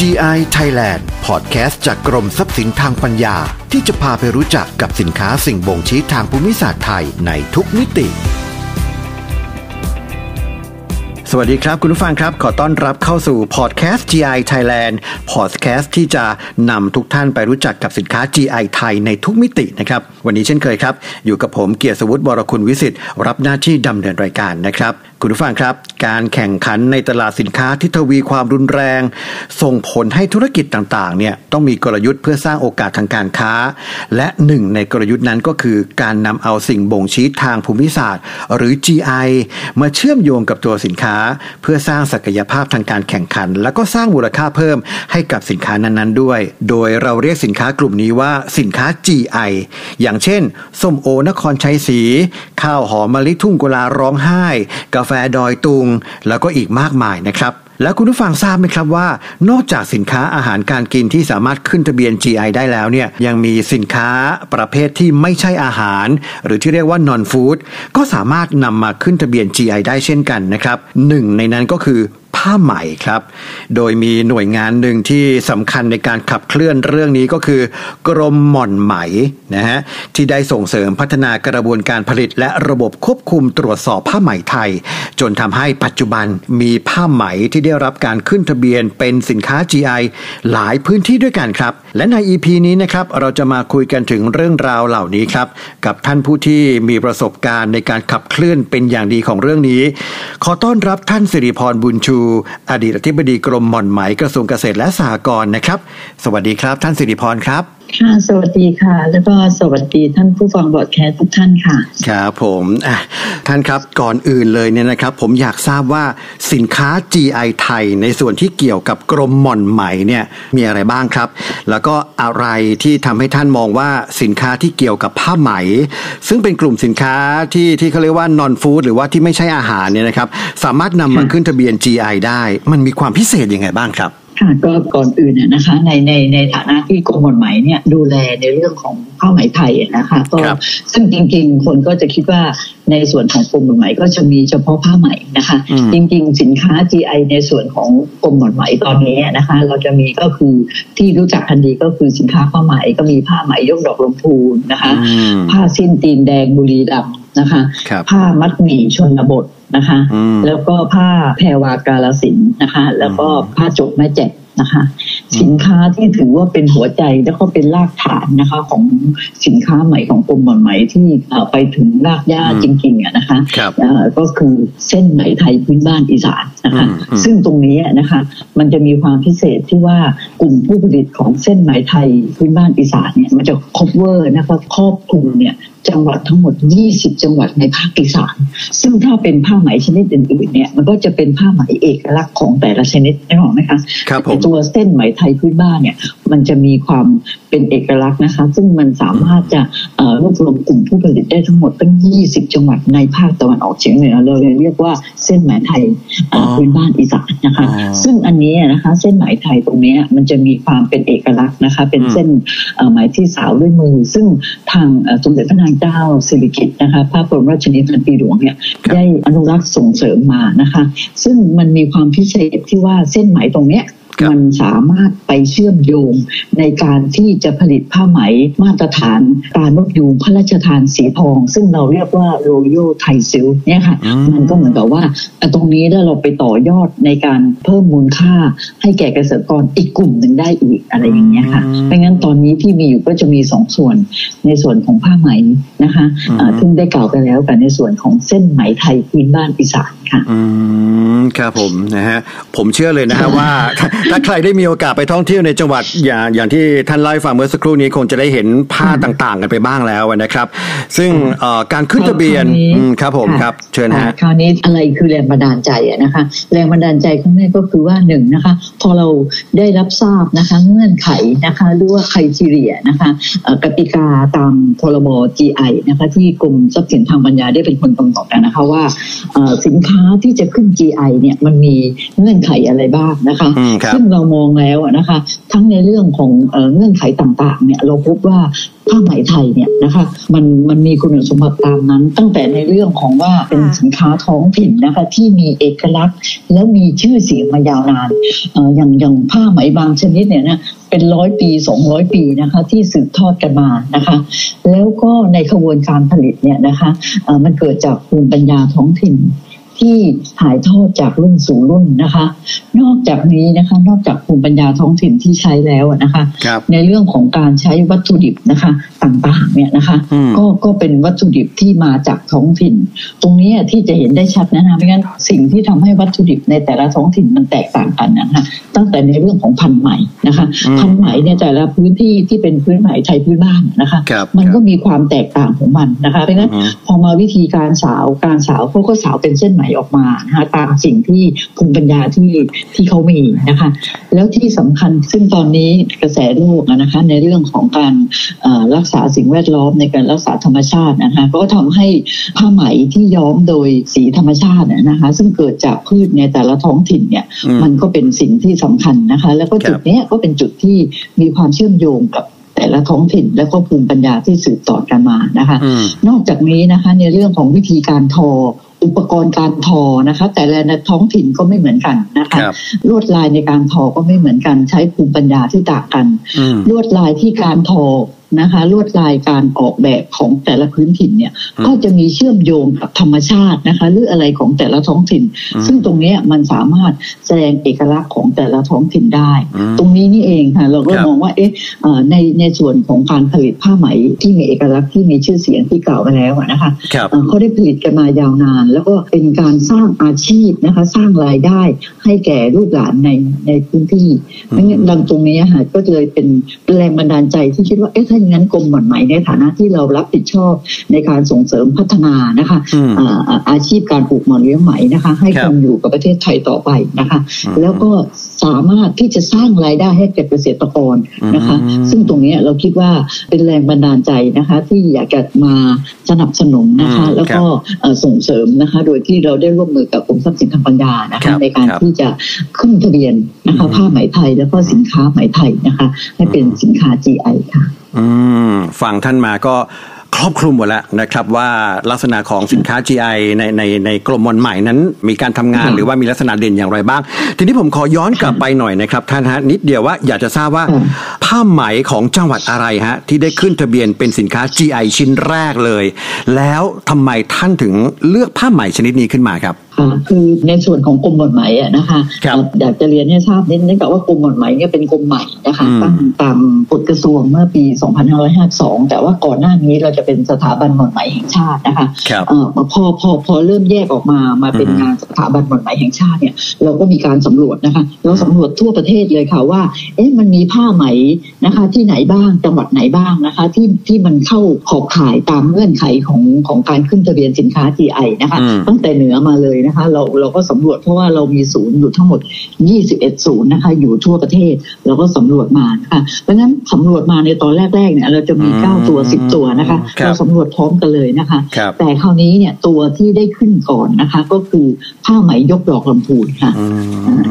GI Thailand พอดแคสต์จากกรมทรัพย์สินทางปัญญา ที่จะพาไปรู้จักกับสินค้าสิ่งบ่งชี้ทางภูมิศาสตร์ไทยในทุกมิติ สวัสดีครับคุณผู้ฟังครับ ขอต้อนรับเข้าสู่พอดแคสต์ GI Thailand พอดแคสต์ที่จะนำทุกท่านไปรู้จักกับสินค้า GI ไทยในทุกมิตินะครับ วันนี้เช่นเคยครับ อยู่กับผมเกียรติสวุฒิวรคุณวิสิทธิ์รับหน้าที่ดำเนินรายการนะครับ คุณผู้ฟังครับ การแข่งขันในตลาดสินค้าที่ทวีความรุนแรง ส่งผลให้ธุรกิจต่างๆเนี่ยต้องมีกลยุทธ์เพื่อสร้างโอกาสทางการค้า และหนึ่งในกลยุทธ์นั้นก็คือการนำเอาสิ่งบ่งชี้ทางภูมิศาสตร์ หรือ GI มาเชื่อมโยงกับตัวสินค้า เพื่อสร้างศักยภาพทางการแข่งขัน แล้วก็สร้างมูลค่าเพิ่มให้กับสินค้านั้นๆ ด้วย โดยเราเรียกสินค้ากลุ่มนี้ว่าสินค้า GI อย่างเช่นส้มโอนครชัยศรีข้าวหอมมะลิทุ่งกุลาร้องไห้กาแฟดอยตุง แล้วก็อีกมากมายนะครับ แล้วคุณผู้ฟังทราบไหมครับว่า นอกจากสินค้าอาหารการกินที่สามารถขึ้นทะเบียน GI ได้แล้วเนี่ยยังมีสินค้าประเภทที่ไม่ใช่อาหาร หรือที่เรียกว่า non food ก็สามารถนำมาขึ้นทะเบียน GI ได้เช่นกันนะครับหนึ่งในนั้นก็คือ ผ้าไหมครับ โดยมีหน่วยงานหนึ่งที่สำคัญในการขับเคลื่อนเรื่องนี้ก็คือ กรมหม่อนไหมนะฮะที่ได้ส่งเสริมพัฒนากระบวนการผลิต และระบบควบคุมตรวจสอบผ้าไหมไทย จนทำให้ปัจจุบันมีผ้าไหมที่ได้รับการขึ้นทะเบียนเป็นสินค้า GI หลายพื้นที่ด้วยกันครับ และใน EP นี้นะครับเราจะมาคุยกันถึงเรื่องราวเหล่านี้ครับ กับท่านผู้ที่มีประสบการณ์ในการขับเคลื่อนเป็นอย่างดีของเรื่องนี้ ขอต้อนรับท่านสิริพรบุญชูอดีตอธิบดีกรมหม่อนไหมกระทรวงเกษตรและสหกรณ์นะครับ สวัสดีครับ ท่านสิริพรครับค่ะ สวัสดีค่ะ แล้วก็สวัสดีท่านผู้ฟังบอดแคสต์ทุกท่านค่ะ ครับผมอะท่านครับก่อนอื่นเลยเนี่ยนะครับ ผมอยากทราบว่าสินค้า GI ไทย ในส่วนที่เกี่ยวกับกรมหม่อนไหมเนี่ยมีอะไรบ้างครับ แล้วก็อะไรที่ทำให้ท่านมองว่าสินค้าที่เกี่ยวกับผ้าไหม ซึ่งเป็นกลุ่มสินค้าที่ที่เขาเรียกว่า non food หรือว่าที่ไม่ใช่อาหารเนี่ยนะครับ สามารถนำมาขึ้นทะเบียน GI ได้ มันมีความพิเศษยังไงบ้างครับ ค่ะก็ก่อนอื่นน่ะนะคะในในในฐานะที่กรมหม่อนไหมเนี่ยดูแลในเรื่องของผ้าไหมไทยอะนะคะก็ครับซึ่งจริง ๆ คนก็จะคิดว่าในส่วนของกรมหม่อนไหมก็จะมีเฉพาะผ้าไหมนะคะอืมจริง ๆ สินค้า GI ในส่วนของกรมหม่อนไหมตอนนี้นะคะ เราจะมีก็คือที่รู้จักกันดีก็คือสินค้าผ้าไหมก็มีผ้าไหมยกดอกลำพูนนะคะอืมผ้าสิ้นตีนแดงบุรีรัมย์ นะคะครับผ้ามัดหมี่ชนบทนะคะอืมแล้วก็ผ้าแพรวากาลสินธุ์นะคะ แล้วก็ผ้าจกแม่แจ่มนะคะ สินค้าที่ถือว่าเป็นหัวใจแล้วก็เป็นรากฐานนะคะ ของสินค้าใหม่ของกรมหม่อนไหมที่เอ่อไปถึงรากหญ้าอืมจริงๆอะนะคะครับเอ่อก็คือเส้นไหมไทยพื้นบ้านอีสานนะคะอืมอืมซึ่งตรงนี้นะคะ มันจะมีความพิเศษที่ว่ากลุ่มผู้ผลิตของเส้นไหมไทยพื้นบ้านอีสานเนี่ยมันจะ cover นะคะครอบคลุมเนี่ย จังหวัดทั้งหมด 20 จังหวัดในภาคอีสาน ซึ่งถ้าเป็นผ้าไหมชนิดอื่นๆเนี่ย มันก็จะเป็นผ้าไหมเอกลักษณ์ของแต่ละชนิดนึกออกไหมคะครับผมแต่ตัวเส้นไหมไทยพื้นบ้านเนี่ยมันจะมีความเป็นเอกลักษณ์นะคะ ซึ่งมันสามารถจะเอ่อรวบรวมกลุ่มผู้ผลิตได้ทั้งหมดตั้ง 20 จังหวัดในภาคตะวันออกเฉียงเหนือเราเลยเรียกว่าเส้นไหมไทยเอ่ออ๋อพื้นบ้านอีสานนะคะอ๋อซึ่งอันนี้นะคะ เส้นไหมไทยตรงเนี้ยมันจะมีความเป็นเอกลักษณ์นะคะ เป็นอืมเส้นเอ่อไหมที่สาวด้วยมือ ซึ่งทางเอ่อสมเด็จพระนางเจ้าสิริกิติ์นะคะพระบรมราชินีพันปีหลวงเนี่ยครับได้อนุรักษ์ส่งเสริมมานะคะ ซึ่งมันมีความพิเศษที่ว่าเส้นไหมตรงเนี้ยครับ มันสามารถไปเชื่อมโยงในการที่จะผลิตผ้าไหมมาตรฐานการนกยูงพระราชทานสีทอง ซึ่งเราเรียกว่าโรโยไทซิลเนี่ยค่ะอืมมันก็เหมือนกับว่าเอ่อตรงนี้ถ้าเราไปต่อยอดในการเพิ่มมูลค่าให้แก่เกษตรกรอีกกลุ่มหนึ่งได้อีกอะไรอย่างเงี้ยค่ะอืมไม่งั้นตอนนี้ที่มีอยู่ก็จะมีสองส่วนในส่วนของผ้าไหมนะคะอืมเอ่อซึ่งได้กล่าวไปแล้วกับในส่วนของเส้นไหมไทยพื้นบ้านอีสานค่ะ อืมครับผมนะฮะผมเชื่อเลยนะฮะว่าถ้าใครได้มีโอกาสไปท่องเที่ยวในจังหวัดอย่างอย่างที่ท่านเล่าให้ฟังเมื่อสักครู่นี้คงจะได้เห็นผ้าต่างๆ กันไปบ้างแล้วนะครับ ซึ่งเอ่อการขึ้นทะเบียนคราวนี้อืมครับผมครับเชิญฮะคราวนี้อะไรคือแรงบันดาลใจอะนะคะ แรงบันดาลใจข้างในก็คือว่าหนึ่งนะคะ พอเราได้รับทราบนะคะเงื่อนไขนะคะหรือว่าไครทีเรียนะคะเอ่อกติกาตามพรบ GI นะคะที่กรมทรัพย์สินทางปัญญาได้เป็นคนกำหนดนะคะว่าเอ่อสินค้าที่จะขึ้น GI เนี่ยมันมีเงื่อนไขอะไรบ้างนะคะอืมครับซึ่งเรามองแล้วนะคะ ทั้งในเรื่องของเงื่อนไขต่างๆเนี่ยเราพบว่าผ้าไหมไทยเนี่ยนะคะมันมันมีคุณสมบัติตามนั้น ตั้งแต่ในเรื่องของว่าเป็นสินค้าท้องถิ่นนะคะที่มีเอกลักษณ์ แล้วมีชื่อเสียงมายาวนานอย่างอย่างผ้าไหมบางชนิดเนี่ยนะเป็นร้อยปีสองร้อยปีนะคะที่สืบทอดกันมานะคะ แล้วก็ในขบวนการผลิตเนี่ยนะคะมันเกิดจากภูมิปัญญาท้องถิ่น ที่ถ่ายทอดจากรุ่นสู่รุ่นนะคะ นอกจากนี้นะคะ นอกจากภูมิปัญญาท้องถิ่นที่ใช้แล้วนะคะในเรื่องของการใช้วัตถุดิบนะคะ ต่างๆ เนี่ยนะคะ ก็ก็เป็นวัตถุดิบที่มาจากท้องถิ่น ตรงนี้ที่จะเห็นได้ชัดนะคะไม่งั้นสิ่งที่ทำให้วัตถุดิบในแต่ละท้องถิ่นมันแตกต่างกันนะคะตั้งแต่ในเรื่องของพันธุ์ใหม่นะคะพันธุ์ใหม่เนี่ยแต่ละพื้นที่ที่เป็นพื้นใหม่ไทยพื้นบ้านนะคะ มันก็มีความแตกต่างของมันนะคะเพราะงั้นพอมาวิธีการสาวการสาวเขาก็สาวเป็นเส้นไหมออกมานะคะตามสิ่งที่ภูมิปัญญาที่ที่เขามีนะคะ แล้วที่สำคัญซึ่งตอนนี้กระแสโลกนะคะ ในเรื่องของการรักษาสิ่งแวดล้อมในการรักษาธรรมชาตินะคะก็ทำให้ผ้าไหมที่ย้อมโดยสีธรรมชาตินะคะ ซึ่งเกิดจากพืชในแต่ละท้องถิ่นเนี่ยมันก็เป็นสิ่งที่สำคัญนะคะ แล้วก็จุดนี้ก็เป็นจุดที่มีความเชื่อมโยงกับแต่ละท้องถิ่นและก็ภูมิปัญญาที่สืบต่อกันมานะคะ นอกจากนี้นะคะในเรื่องของวิธีการทอ อุปกรณ์การทอนะคะ แต่ละท้องถิ่นก็ไม่เหมือนกันนะคะลวดลายในการทอก็ไม่เหมือนกัน ใช้ภูมิปัญญาที่ต่างกัน ลวดลายที่การทอ นะคะ ลวดลายการออกแบบของแต่ละพื้นถิ่นเนี่ย ก็จะมีเชื่อมโยงกับธรรมชาตินะคะ หรืออะไรของแต่ละท้องถิ่น ซึ่งตรงนี้มันสามารถแสดงเอกลักษณ์ของแต่ละท้องถิ่นได้ ตรงนี้นี่เองค่ะเราก็มองว่าเอ๊ะในในส่วนของการผลิตผ้าไหมที่มีเอกลักษณ์ที่มีชื่อเสียงที่กล่าวไปแล้วนะคะเขาได้ผลิตกันมายาวนาน แล้วก็เป็นการสร้างอาชีพนะคะ สร้างรายได้ให้แก่ลูกหลานในในพื้นที่ดังตรงนี้ค่ะก็เลยเป็นแรงบันดาลใจที่คิดว่าเอ๊ะถ้าอย่างนั้นกรมหม่อนไหมในฐานะที่เรารับผิดชอบในการส่งเสริมพัฒนานะคะอาชีพการปลูกหม่อนเลี้ยงไหมนะคะ ให้คงอยู่กับประเทศไทยต่อไปนะคะ แล้วก็สามารถที่จะสร้างรายได้ให้แก่เกษตรกรนะคะ ซึ่งตรงนี้เราคิดว่าเป็นแรงบันดาลใจนะคะ ที่อยากจะมาสนับสนุนนะคะ แล้วก็ส่งเสริมนะคะ โดยที่เราได้ร่วมมือกับกรมทรัพย์สินทางปัญญานะคะในการที่จะขึ้นทะเบียนนะคะผ้าไหมไทยแล้วก็สินค้าไหมไทยนะคะ ให้เป็นสินค้า GI ค่ะ อืมฟังท่านมาก็ครอบคลุมหมดแล้วนะครับว่าลักษณะของสินค้า GI ในในในกรมมอนใหม่นั้น มีการทำงานหรือว่ามีลักษณะเด่นอย่างไรบ้าง ทีนี้ผมขอย้อนกลับไปหน่อยนะครับท่านฮะนิดเดียวว่าอยากจะทราบว่าผ้าไหมของจังหวัดอะไรฮะที่ได้ขึ้นทะเบียนเป็นสินค้า GI ชิ้นแรกเลย แล้วทำไมท่านถึงเลือกผ้าไหมชนิดนี้ขึ้นมาครับ คือในส่วนของกรมกฎหมายนะคะอยากจะเรียนให้ทราบนิดนึงว่ากรมกฎหมายเนี่ยเป็นกรมใหม่นะคะตั้งตามกฎกระทรวงเมื่อปี 2552 แต่ว่าก่อนหน้านี้เราจะเป็นสถาบันกฎหมายแห่งชาตินะคะพอพอพอเริ่มแยกออกมามาเป็นงานสถาบันกฎหมายแห่งชาติเนี่ยเราก็มีการสำรวจนะคะเราสำรวจทั่วประเทศเลยค่ะว่า เอ๊ะมันมีผ้าไหมนะคะ ที่ไหนบ้างจังหวัดไหนบ้างนะคะ ที่ที่มันเข้าขอบข่ายตามเงื่อนไขของของการขึ้นทะเบียนสินค้า GI นะคะ ตั้งแต่เหนือมาเลยนะคะ เราเราก็สำรวจเพราะว่าเรามีศูนย์อยู่ทั้งหมด 21 ศูนย์นะคะ อยู่ทั่วประเทศ เราก็สำรวจมาค่ะเพราะงั้นสำรวจมาในตอนแรกๆเนี่ยเราจะมี 9 ตัว 10 ตัวนะคะ เราสำรวจพร้อมกันเลยนะคะ แต่คราวนี้เนี่ยตัวที่ได้ขึ้นก่อนนะคะ ก็คือผ้าไหมยกดอกลำพูนค่ะ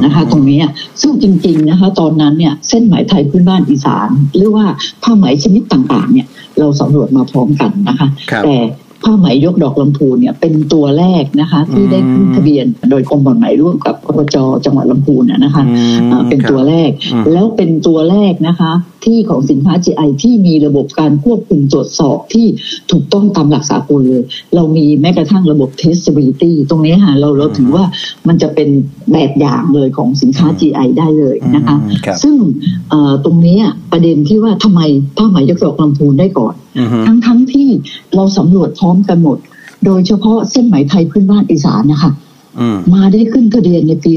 นะคะ ตรงนี้ซึ่งจริง ๆนะคะ ตอนนั้นเนี่ยเส้นไหมไทยพื้นบ้านอีสาน หรือว่าผ้าไหมชนิดต่างๆ เนี่ยเราสำรวจมาพร้อมกันนะคะ แต่ ผ้าไหมยกดอกลำพูนเนี่ยเป็นตัวแรกนะคะ ที่ได้ขึ้นทะเบียน โดยกรมบ่อนไหมร่วมกับปปจจังหวัดลำพูนนะคะเป็นตัวแรก แล้วเป็นตัวแรกนะคะ ที่ของสินค้า GI ที่มีระบบการควบคุมตรวจสอบที่ถูกต้องตามหลักสากลเลย เรามีแม้กระทั่งระบบ testability ตรงนี้ค่ะเราเราถือว่ามันจะเป็นแบบอย่างเลยของสินค้า GI ได้เลยนะคะ ซึ่งตรงนี้ประเด็นที่ว่าทำไมผ้าไหมยกดอกลำพูนได้ก่อน ทั้งทั้งที่เราสำรวจพร้อมกันหมด โดยเฉพาะเส้นไหมไทยพื้นบ้านอีสานนะคะมาได้ขึ้นทะเบียนในปี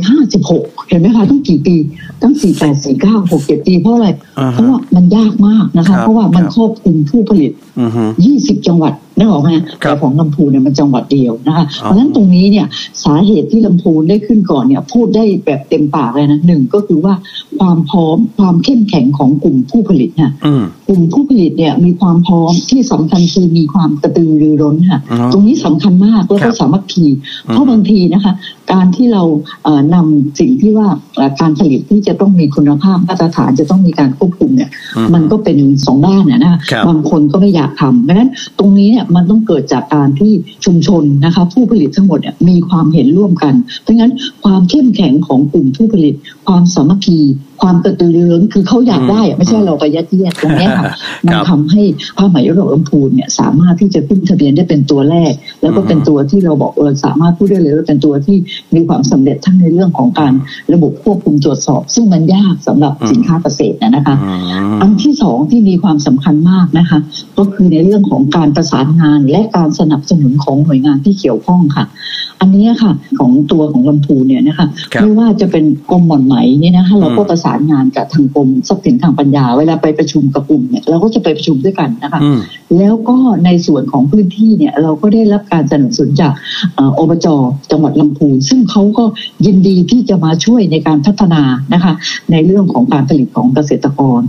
2556 เห็นไหมคะตั้งกี่ปี ตั้ง 48 49 67 ปีเพราะอะไร เพราะว่ามันยากมากนะคะ เพราะว่ามันครอบคลุมผู้ผลิต 20 จังหวัด นึกออกไหมแต่ของลำพูนเนี่ยมันจังหวัดเดียวนะคะเพราะฉะนั้นตรงนี้เนี่ยสาเหตุที่ลำพูนได้ขึ้นก่อนเนี่ยพูดได้แบบเต็มปากเลยนะหนึ่งก็คือว่าความพร้อมความเข้มแข็งของกลุ่มผู้ผลิตเนี่ยกลุ่มผู้ผลิตเนี่ยมีความพร้อมที่สำคัญคือมีความกระตือรือร้นค่ะตรงนี้สำคัญมากแล้วก็สามัคคีเพราะบางทีนะคะ การที่เราเอ่อนำสิ่งที่ว่าเอ่อการผลิตที่จะต้องมีคุณภาพมาตรฐานจะต้องมีการควบคุมเนี่ยอืมมันก็เป็นสองด้านนะนะครับบางคนก็ไม่อยากทำเพราะฉะนั้นตรงนี้เนี่ยมันต้องเกิดจากการที่ชุมชนนะคะผู้ผลิตทั้งหมดเนี่ยมีความเห็นร่วมกัน เพราะงั้นความเข้มแข็งของกลุ่มผู้ผลิตความสามัคคี ความกระตือรือร้นคือเขาอยากได้อะไม่ใช่เราไปยัดเยียดตรงเนี้ยค่ะมันครับทำให้ผ้าไหมยุโรปลำพูนเนี่ยสามารถที่จะขึ้นทะเบียนได้เป็นตัวแรก แล้วก็เป็นตัวที่เราบอกเออสามารถพูดได้เลยว่าเป็นตัวที่มีความสำเร็จทั้งในเรื่องของการระบบควบคุมตรวจสอบ ซึ่งมันยากสำหรับสินค้าเกษตรนะนะคะอืมอันที่สองที่มีความสำคัญมากนะคะ ก็คือในเรื่องของการประสานงานและการสนับสนุนของหน่วยงานที่เกี่ยวข้องค่ะ อันนี้ค่ะของตัวของลำพูนเนี่ยนะคะครับไม่ว่าจะเป็นกรมหม่อนไหมเนี่ยนะคะเราก็ประสานงานกับทางกรมทรัพย์สินทางปัญญา เวลาไปประชุมกับกลุ่มเนี่ยเราก็จะไปประชุมด้วยกันนะคะอืมแล้วก็ในส่วนของพื้นที่เนี่ยเราก็ได้รับการสนับสนุนจากเอ่ออบจจังหวัดลำพูน ซึ่งเขาก็ยินดีที่จะมาช่วยในการพัฒนานะคะ ในเรื่องของการผลิตของเกษตรกร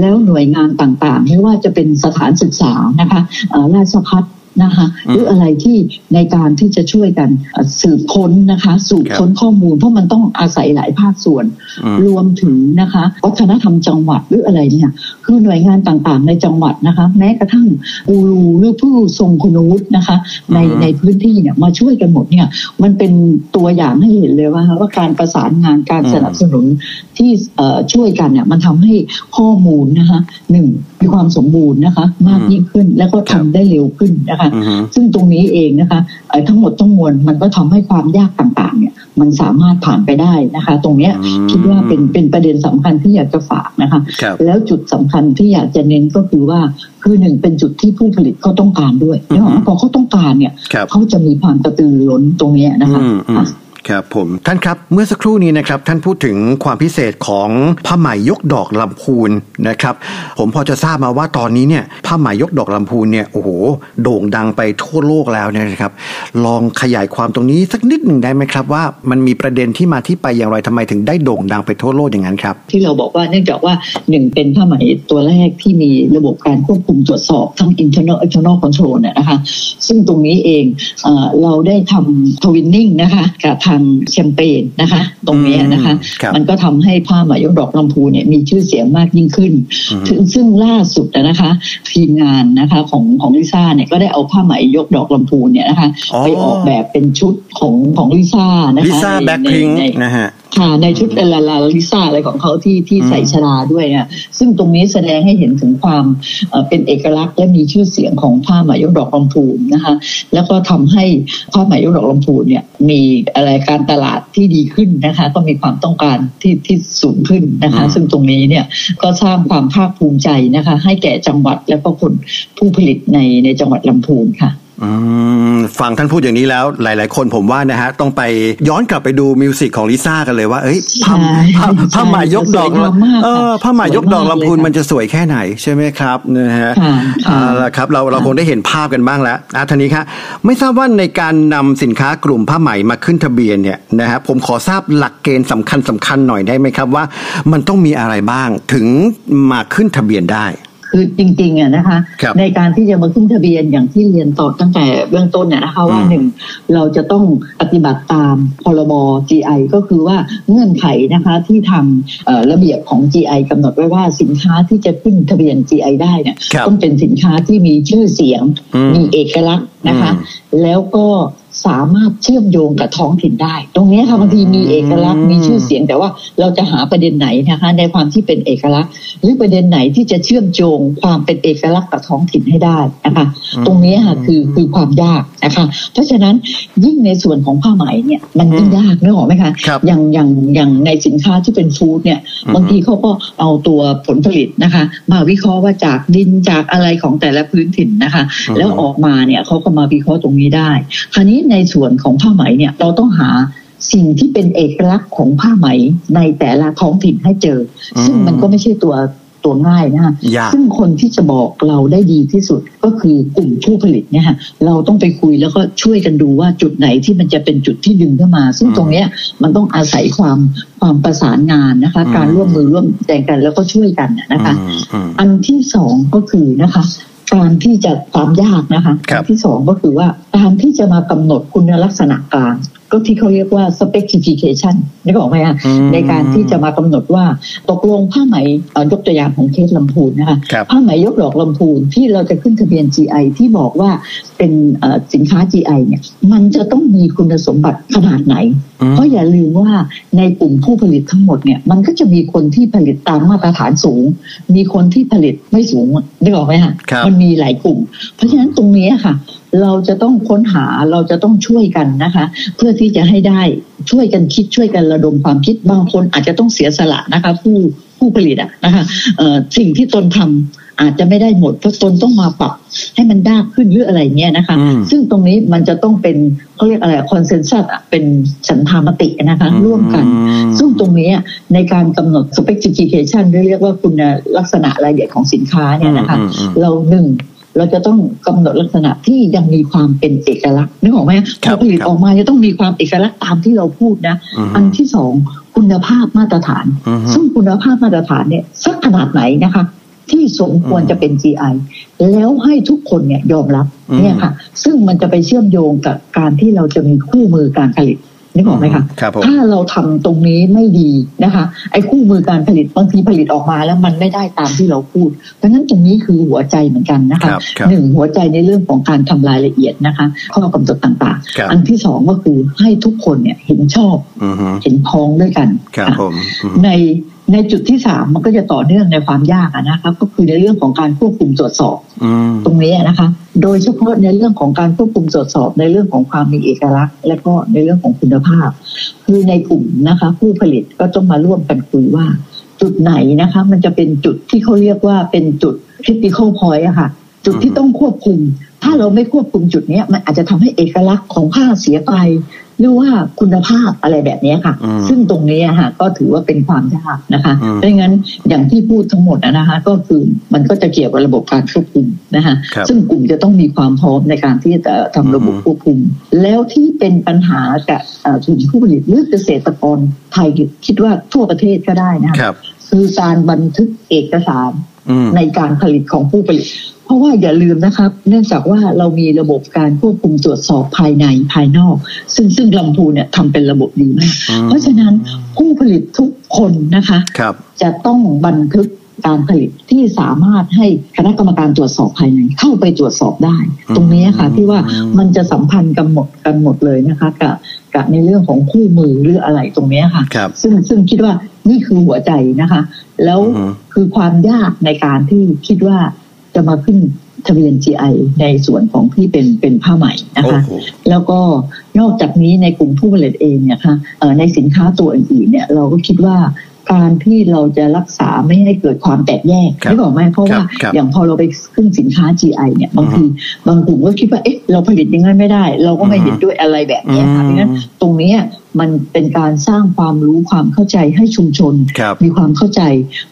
แล้วหน่วยงานต่างๆ ไม่ว่าจะเป็นสถานศึกษานะคะเอ่อราชพัฒ นะคะหรืออะไรที่ในการที่จะช่วยกันเอ่อสืบค้นนะคะสืบค้นข้อมูล เพราะมันต้องอาศัยหลายภาคส่วนอืมรวมถึงนะคะวัฒนธรรมจังหวัดหรืออะไรเนี่ยคือหน่วยงานต่างๆ ในจังหวัดนะคะแม้กระทั่งกูรูหรือผู้ทรงคุณวุฒินะคะในอืมในพื้นที่เนี่ยมาช่วยกันหมดเนี่ยมันเป็นตัวอย่างให้เห็นเลยว่าว่าการประสานงานการสนับสนุนที่เอ่อช่วยกันเนี่ยมันทำให้ข้อมูลนะคะหนึ่ง มีความสมบูรณ์นะคะ มากยิ่งขึ้นแล้วก็ทำได้เร็วขึ้นนะคะอืมซึ่งตรงนี้เองนะคะเอ่อทั้งหมดทั้งมวลมันก็ทำให้ความยากต่างๆ เนี่ย มันสามารถผ่านไปได้นะคะ ตรงเนี้ยอืมคิดว่าเป็นเป็นประเด็นสำคัญที่อยากจะฝากนะคะครับแล้วจุดสำคัญที่อยากจะเน้นก็คือว่าคือหนึ่งเป็นจุดที่ผู้ผลิตเขาต้องการด้วยอือฮึเนกอะพอเขาต้องการเนี่ยครับเขาจะมีความกระตือรือร้นตรงเนี้ยนะคะอืมอืม ค่ะครับผมท่านครับเมื่อสักครู่นี้นะครับท่านพูดถึงความพิเศษของผ้าไหมยกดอกลำพูนนะครับ ผมพอจะทราบมาว่าตอนนี้เนี่ยผ้าไหมยกดอกลำพูนเนี่ยโอ้โหโด่งดังไปทั่วโลกแล้วเนี่ยนะครับ ลองขยายความตรงนี้สักนิดหนึ่งได้ไหมครับว่ามันมีประเด็นที่มาที่ไปอย่างไรทำไมถึงได้โด่งดังไปทั่วโลกอย่างนั้นครับ ที่เราบอกว่าเนื่องจากว่าหนึ่งเป็นผ้าไหมตัวแรกที่มีระบบการควบคุมตรวจสอบทั้ง internal external control เนี่ยนะคะ ซึ่งตรงนี้เองเอ่อเราได้ทำทวินนิ่งนะคะกับทางแชมเปญนะคะ ตรงเนี้ยนะคะอืมครับมันก็ทำให้ผ้าไหมยกดอกลำพูเนี่ยมีชื่อเสียงมากยิ่งขึ้นอืมถึงซึ่งล่าสุดนะคะ ทีมงานนะคะของของลิซ่าเนี่ยก็ได้เอาผ้าไหมยกดอกลำพูเนี่ยนะคะอ๋อไปออกแบบเป็นชุดของของลิซ่านะคะลิซ่าในแบ็คในพิงในนะฮะ ค่ะในชุดเอลาลาลิซ่าอะไรของเขาที่ที่อืมใส่ชดาด้วยเนี่ยซึ่งตรงนี้แสดงให้เห็นถึงความเอ่อเป็นเอกลักษณ์และมีชื่อเสียงของผ้าไหมยกดอกลำพูนนะคะแล้วก็ทำให้ผ้าไหมยกดอกลำพูนเนี่ยมีอะไรการตลาดที่ดีขึ้นนะคะก็มีความต้องการที่ที่สูงขึ้นนะคะอืมซึ่งตรงนี้เนี่ยก็สร้างความภาคภูมิใจนะคะให้แก่จังหวัดและก็คนผู้ผลิตในในจังหวัดลำพูนค่ะอืม ฟังท่านพูดอย่างนี้แล้วหลาย ๆ คนผมว่านะฮะ ต้องไปย้อนกลับไปดูมิวสิกของลิซ่ากันเลยว่าเอ้ยผ้าใช่ผ้าผ้าไหมยกดอกสวยงามมากเออค่ะผ้าไหมยกดอกสวยมากลำพูนเลยค่ะมันจะสวยแค่ไหนใช่ไหมครับนะฮะค่ะค่ะเอาละครับเราเราค่ะคงได้เห็นภาพกันบ้างแล้วอะท่านี้ครับไม่ทราบว่าในการนำสินค้ากลุ่มผ้าไหมมาขึ้นทะเบียนเนี่ยนะฮะผมขอทราบหลักเกณฑ์สำคัญสำคัญหน่อยได้ไหมครับว่า มันต้องมีอะไรบ้างถึงมาขึ้นทะเบียนได้ คือจริงๆอะนะคะครับในการที่จะมาขึ้นทะเบียนอย่างที่เรียนต่อตั้งแต่เบื้องต้นเนี่ยนะคะว่าอืมหนึ่งเราจะต้องปฏิบัติตามพรบ GI ก็คือว่าเงื่อนไขนะคะที่ทางเอ่อระเบียบของ GI กำหนดไว้ว่าสินค้าที่จะขึ้นทะเบียน GI ได้เนี่ยครับต้องเป็นสินค้าที่มีชื่อเสียงอืมมีเอกลักษณ์นะคะอืมแล้วก็ สามารถเชื่อมโยงกับท้องถิ่นได้ ตรงเนี้ยค่ะบางทีมีเอกลักษณ์มีชื่อเสียง แต่ว่าเราจะหาประเด็นไหนนะคะ ในความที่เป็นเอกลักษณ์ หรือประเด็นไหนที่จะเชื่อมโยงความเป็นเอกลักษณ์กับท้องถิ่นให้ได้นะคะอืมตรงนี้ค่ะคือคือความยากนะคะ เพราะฉะนั้นยิ่งในส่วนของผ้าไหมเนี่ยมันยิ่งยากนึกออกไหมคะครับอย่างอย่างอย่างในสินค้าที่เป็นฟู้ดเนี่ยอืมบางทีเขาก็เอาตัวผลผลิตนะคะ มาวิเคราะห์ว่าจากดินจากอะไรของแต่ละพื้นถิ่นนะคะอืมแล้วออกมาเนี่ยเขาก็มาวิเคราะห์ตรงนี้ได้คราวนี้ในส่วนของผ้าไหมเนี่ยเราต้องหาสิ่งที่เป็นเอกลักษณ์ของผ้าไหมในแต่ละท้องถิ่นให้เจออมซึ่งมันก็ไม่ใช่ตัวตัวง่ายนะคะยากซึ่งคนที่จะบอกเราได้ดีที่สุดก็คือกลุ่มผู้ผลิตเนี่ยค่ะเราต้องไปคุยแล้วก็ช่วยกันดูว่าจุดไหนที่มันจะเป็นจุดที่ดึงเข้ามา ซึ่งอืมตรงเนี้ยมันต้องอาศัยความความประสานงานนะคะอืมการร่วมมือร่วมใจกันแล้วก็ช่วยกันนะคะอืมอืมอันที่สองก็คือนะคะ การที่จะความยากนะคะครับอันที่สองก็คือว่าการที่จะมากำหนดคุณลักษณะกลาง ก็ที่เขาเรียกว่า specification นึกออกไหมคะอืมในการที่จะมากำหนดว่าตกลงผ้าไหมเอ่อยกตัวอย่างของเคสลำพูนนะคะครับผ้าไหมยกดอกลำพูนที่เราจะขึ้นทะเบียน GI ที่บอกว่าเป็นเอ่อสินค้า GI เนี่ยมันจะต้องมีคุณสมบัติขนาดไหนอืมเพราะอย่าลืมว่าในกลุ่มผู้ผลิตทั้งหมดเนี่ยมันก็จะมีคนที่ผลิตตามมาตรฐานสูง มีคนที่ผลิตไม่สูงนึกออกไหมคะครับมันมีหลายกลุ่ม เพราะฉะนั้นตรงนี้ค่ะ เราจะต้องค้นหาเราจะต้องช่วยกันนะคะ เพื่อที่จะให้ได้ช่วยกันคิดช่วยกันระดมความคิดบางคนอาจจะต้องเสียสละนะคะ ผู้ผู้ผลิตอะนะคะเอ่อสิ่งที่ตนทำอาจจะไม่ได้หมดเพราะตนต้องมาปรับให้มันได้ขึ้นหรืออะไรเงี้ยนะคะอืมซึ่งตรงนี้มันจะต้องเป็นเขาเรียกอะไรคอนเซนแซสอะเป็นฉันทามตินะคะ ร่วมกันอืมซึ่งตรงนี้ในการกำหนด specification หรือเรียกว่าคุณลักษณะรายละเอียดของสินค้าเนี่ยนะคะอืมอืมเราหนึ่ง เราจะต้องกำหนดลักษณะที่ยังมีความเป็นเอกลักษณ์นึกออกไหมคพรัอบผลิตครับออกมาจะต้องมีความเอกลักษณ์ตามที่เราพูดนะอืมอันที่สองคุณภาพมาตรฐานอืมซึ่งคุณภาพมาตรฐานเนี่ยสักขนาดไหนนะคะ ที่สมควรอืมจะเป็น GI แล้วให้ทุกคนเนี่ยยอมรับอืมเนี่ยค่ะ ซึ่งมันจะไปเชื่อมโยงกับการที่เราจะมีคู่มือการผลิต นึกออกไหมคะครับผมถ้าเราทำตรงนี้ไม่ดีนะคะ ไอ้คู่มือการผลิตบางทีผลิตออกมาแล้วมันไม่ได้ตามที่เราพูด เพราะฉะนั้นตรงนี้คือหัวใจเหมือนกันนะคะครับครับหนึ่งหัวใจในเรื่องของการทำรายละเอียดนะคะข้อกำหนดต่างครับๆอันที่สองก็คือให้ทุกคนเนี่ยเห็นชอบอืมฮึเห็นพ้องด้วยกันครับค่ะผมอืมใน ในจุดที่สามมันก็จะต่อเนื่องในความยากอะนะครับ ก็คือในเรื่องของการควบคุมตรวจสอบอืมตรงนี้นะคะ โดยเฉพาะในเรื่องของการควบคุมตรวจสอบ ในเรื่องของความมีเอกลักษณ์ และก็ในเรื่องของคุณภาพ คือในกลุ่มนะคะ ผู้ผลิตก็ต้องมาร่วมกันคุยว่า จุดไหนนะคะ มันจะเป็นจุดที่เขาเรียกว่าเป็นจุด critical point อะค่ะ จุดที่ต้องควบคุม ถ้าเราไม่ควบคุมจุดเนี้ยมันอาจจะทำให้เอกลักษณ์ของผ้าเสียไป หรือว่าคุณภาพอะไรแบบเนี้ยค่ะอืมซึ่งตรงนี้อะค่ะก็ถือว่าเป็นความยากนะคะอืมเพราะงั้นอย่างที่พูดทั้งหมดอะนะคะก็คือมันก็จะเกี่ยวกับระบบการควบคุมนะคะครับซึ่งกลุ่มจะต้องมีความพร้อมในการที่จะทำระบบอืมควบคุม แล้วที่เป็นปัญหากับเอ่อกลุ่มผู้ผลิตหรือเกษตรกรไทยคิดว่าทั่วประเทศก็ได้นะคะครับคือการบันทึกเอกสารอืม ในการผลิตของผู้ผลิต เพราะว่าอย่าลืมนะครับ เนื่องจากว่าเรามีระบบการควบคุมตรวจสอบภายในภายนอก ซึ่งซึ่งลำพูนเนี่ยทำเป็นระบบดีมากอืมเพราะฉะนั้นผู้ผลิตทุกคนนะคะครับจะต้องบันทึกการผลิตที่สามารถให้คณะกรรมการตรวจสอบภายในเข้าไปตรวจสอบได้ ตรงนี้ค่ะที่ว่ามันจะสัมพันธ์กันหมดกันหมดเลยนะคะกับ กับในเรื่องของคู่มือหรืออะไรตรงนี้ค่ะครับซึ่งซึ่งคิดว่านี่คือหัวใจนะคะ แล้วอือฮึคือความยากในการที่คิดว่าจะมาขึ้นทะเบียน GI ในส่วนของที่เป็นเป็นผ้าไหมนะโอ้คะโหแล้วก็นอกจากนี้ในกลุ่มผู้ผลิตเองเนี่ยค่ะเอ่อในสินค้าตัวอื่นๆเนี่ยเราก็คิดว่า การที่เราจะรักษาไม่ให้เกิดความแตกแยกครับนึกออกไหมเพราะว่าครับอย่างพอเราไปขึ้นสินค้า GI เนี่ยบางทีบางกลุ่มก็คิดว่าเอ๊ะเราผลิตอยังไงไม่ได้ เราก็ไม่เห็นด้วยอะไรแบบเนี้ยค่ะเพราะฉะนั้นตรงเนี้ยมันเป็นการสร้างความรู้ความเข้าใจให้ชุมชนครับมีความเข้าใจ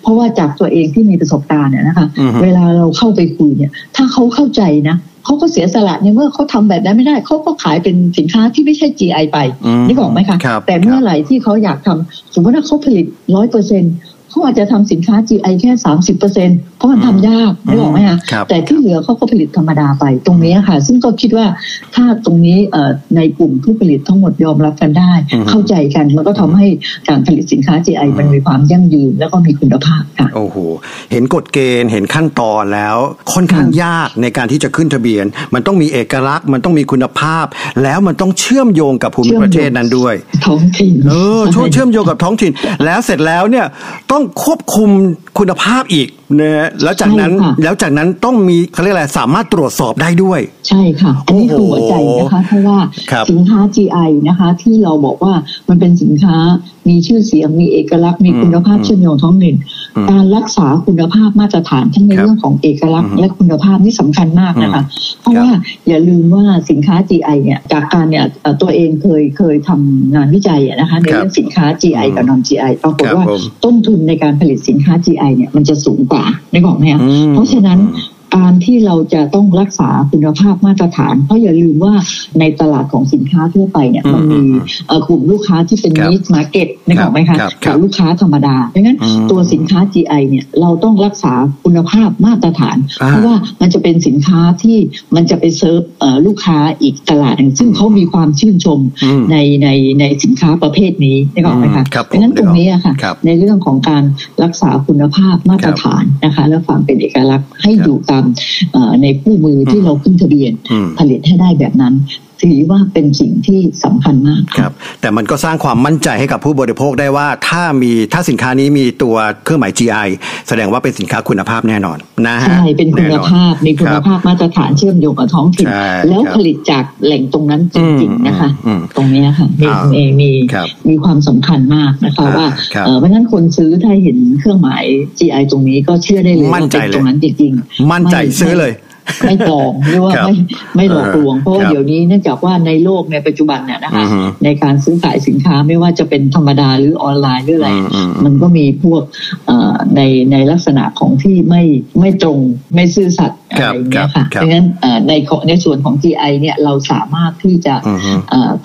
เพราะว่าจากตัวเองที่มีประสบการณ์เนี่ยนะคะอือฮึเวลาเราเข้าไปคุยเนี่ย ถ้าเขาเข้าใจนะ เขาก็เสียสละในเมื่อเขาทำแบบนั้นไม่ได้เขาก็ขายเป็นสินค้าที่ไม่ใช่ GI ไปอืมนี่บอกไหมคะครับแต่เมื่อไหร่ที่เขาอยากทำสมมติว่าเขาผลิตร้อยเปอร์เซ็น เขาอาจจะทำสินค้า GI แค่สามสิบเปอร์เซ็นเพราะมันทำยากไม่บอกไหมคะครับแต่ที่เหลือเขาก็ผลิตธรรมดาไปตรงนี้ค่ะ ซึ่งก็คิดว่าถ้าตรงนี้เอ่อในกลุ่มผู้ผลิตทั้งหมดยอมรับกันได้อือฮึเข้าใจกันมันก็ทำให้การผลิตสินค้า GI มันมีความยั่งยืน แล้วก็มีคุณภาพค่ะโอ้โหเห็นกฎเกณฑ์เห็นขั้นตอนแล้ว ค่อนข้างยากในการที่จะขึ้นทะเบียน มันต้องมีเอกลักษณ์มันต้องมีคุณภาพ แล้วมันต้องเชื่อมโยงกับภูมิประเทศนั้นด้วย ท้องถิ่นเออช่วยเชื่อมโยงกับท้องถิ่น แล้วเสร็จแล้วเนี่ยต้องควบคุมคุณภาพอีกนะฮะแล้วจากนั้นใช่ค่ะแล้วจากนั้นต้องมีเขาเรียกอะไรสามารถตรวจสอบได้ด้วย ใช่ค่ะ อันนี้คือโอ้โหหัวใจนะคะเพราะว่าครับสินค้า GI นะคะ ที่เราบอกว่ามันเป็นสินค้ามีชื่อเสียงมีเอกลักษณ์มีคุณภาพอืมเชื่อมโยงท้องถิ่นอืม การรักษาคุณภาพมาตรฐานทั้งในครับเรื่องของเอกลักษอืณ์มและคุณภาพนี่สำคัญมากนะคะ เพราะว่าอย่าลืมว่าสินค้า GI เนี่ยจากการเนี่ยเอ่อตัวเองเคยเคยทำงานวิจัยอะนะคะในครับเรื่องสินค้า GI กับ non GI ปรากฏครับว่าผมต้นทุนในการผลิตสินค้า GI เนี่ยมันจะสูงกว่านึกออกไหมคะอืมเพราะฉะนั้น การที่เราจะต้องรักษาคุณภาพมาตรฐาน เพราะอย่าลืมว่าในตลาดของสินค้าทั่วไปเนี่ยมันมีกลุ่มลูกค้าที่เป็น niche market นะครับไหมคะกับลูกค้าธรรมดาดังนั้นตัวสินค้า GI เนี่ยเราต้องรักษาคุณภาพมาตรฐาน เพราะว่ามันจะเป็นสินค้าที่มันจะไปเซิร์ฟลูกค้าอีกตลาดหนึ่งซึ่งเขามีความชื่นชมในในในสินค้าประเภทนี้นะครับไหมคะดังนั้นตรงนี้อะค่ะในเรื่องของการรักษาคุณภาพมาตรฐานนะคะและความเป็นเอกลักษณ์ให้อยู่ตามในคู่มือที่เราขึ้นทะเบียนผลิตให้ได้แบบนั้น ถือว่าเป็นสิ่งที่สำคัญมากครับ แต่มันก็สร้างความมั่นใจให้กับผู้บริโภคได้ว่าถ้ามีถ้าสินค้านี้มีตัวเครื่องหมาย GI แสดงว่าเป็นสินค้าคุณภาพแน่นอนนะฮะใช่เป็นคุณภาพมีคุณภาพมาตรฐานเชื่อมโยงกับท้องถิ่นแล้วผลิตจากแหล่งตรงนั้นจริงๆนะคะ ตรงนี้ค่ะมีมีมีความสำคัญมากนะคะว่าเพราะฉะนั้นคนซื้อถ้าเห็นเครื่องหมาย GI ตรงนี้ก็เชื่อได้เลยว่าเป็นตรงนั้นจริงๆมั่นใจซื้อเลย ไม่ปลอมหรือว่าไม่ไม่หลอกลวง เพราะว่าเดี๋ยวนี้เนื่องจากว่าในโลกในปัจจุบันเนี่ยนะคะในการซื้อขายสินค้าไม่ว่าจะเป็นธรรมดาหรือออนไลน์หรืออะไร มันก็มีพวกในในลักษณะของที่ไม่ไม่ตรงไม่ซื่อสัตย์อะไรเงี้ยค่ะดังนั้นในในส่วนของ GI เนี่ยเราสามารถที่จะ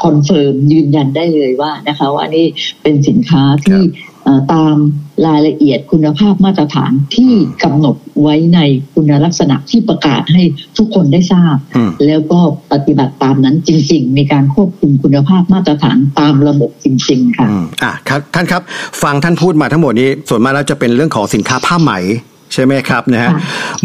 confirm ยืนยันได้เลยว่านะคะว่านี่เป็นสินค้าที่ ตามรายละเอียดคุณภาพมาตรฐานที่กำหนดไว้ในคุณลักษณะที่ประกาศให้ทุกคนได้ทราบ แล้วก็ปฏิบัติตามนั้นจริงๆในการควบคุมคุณภาพมาตรฐานตามระบบจริง ๆ ค่ะอ่าครับท่านครับ ฟังท่านพูดมาทั้งหมดนี้ ส่วนมากแล้วจะเป็นเรื่องของสินค้าผ้าไหมใช่ไหมครับนะฮะ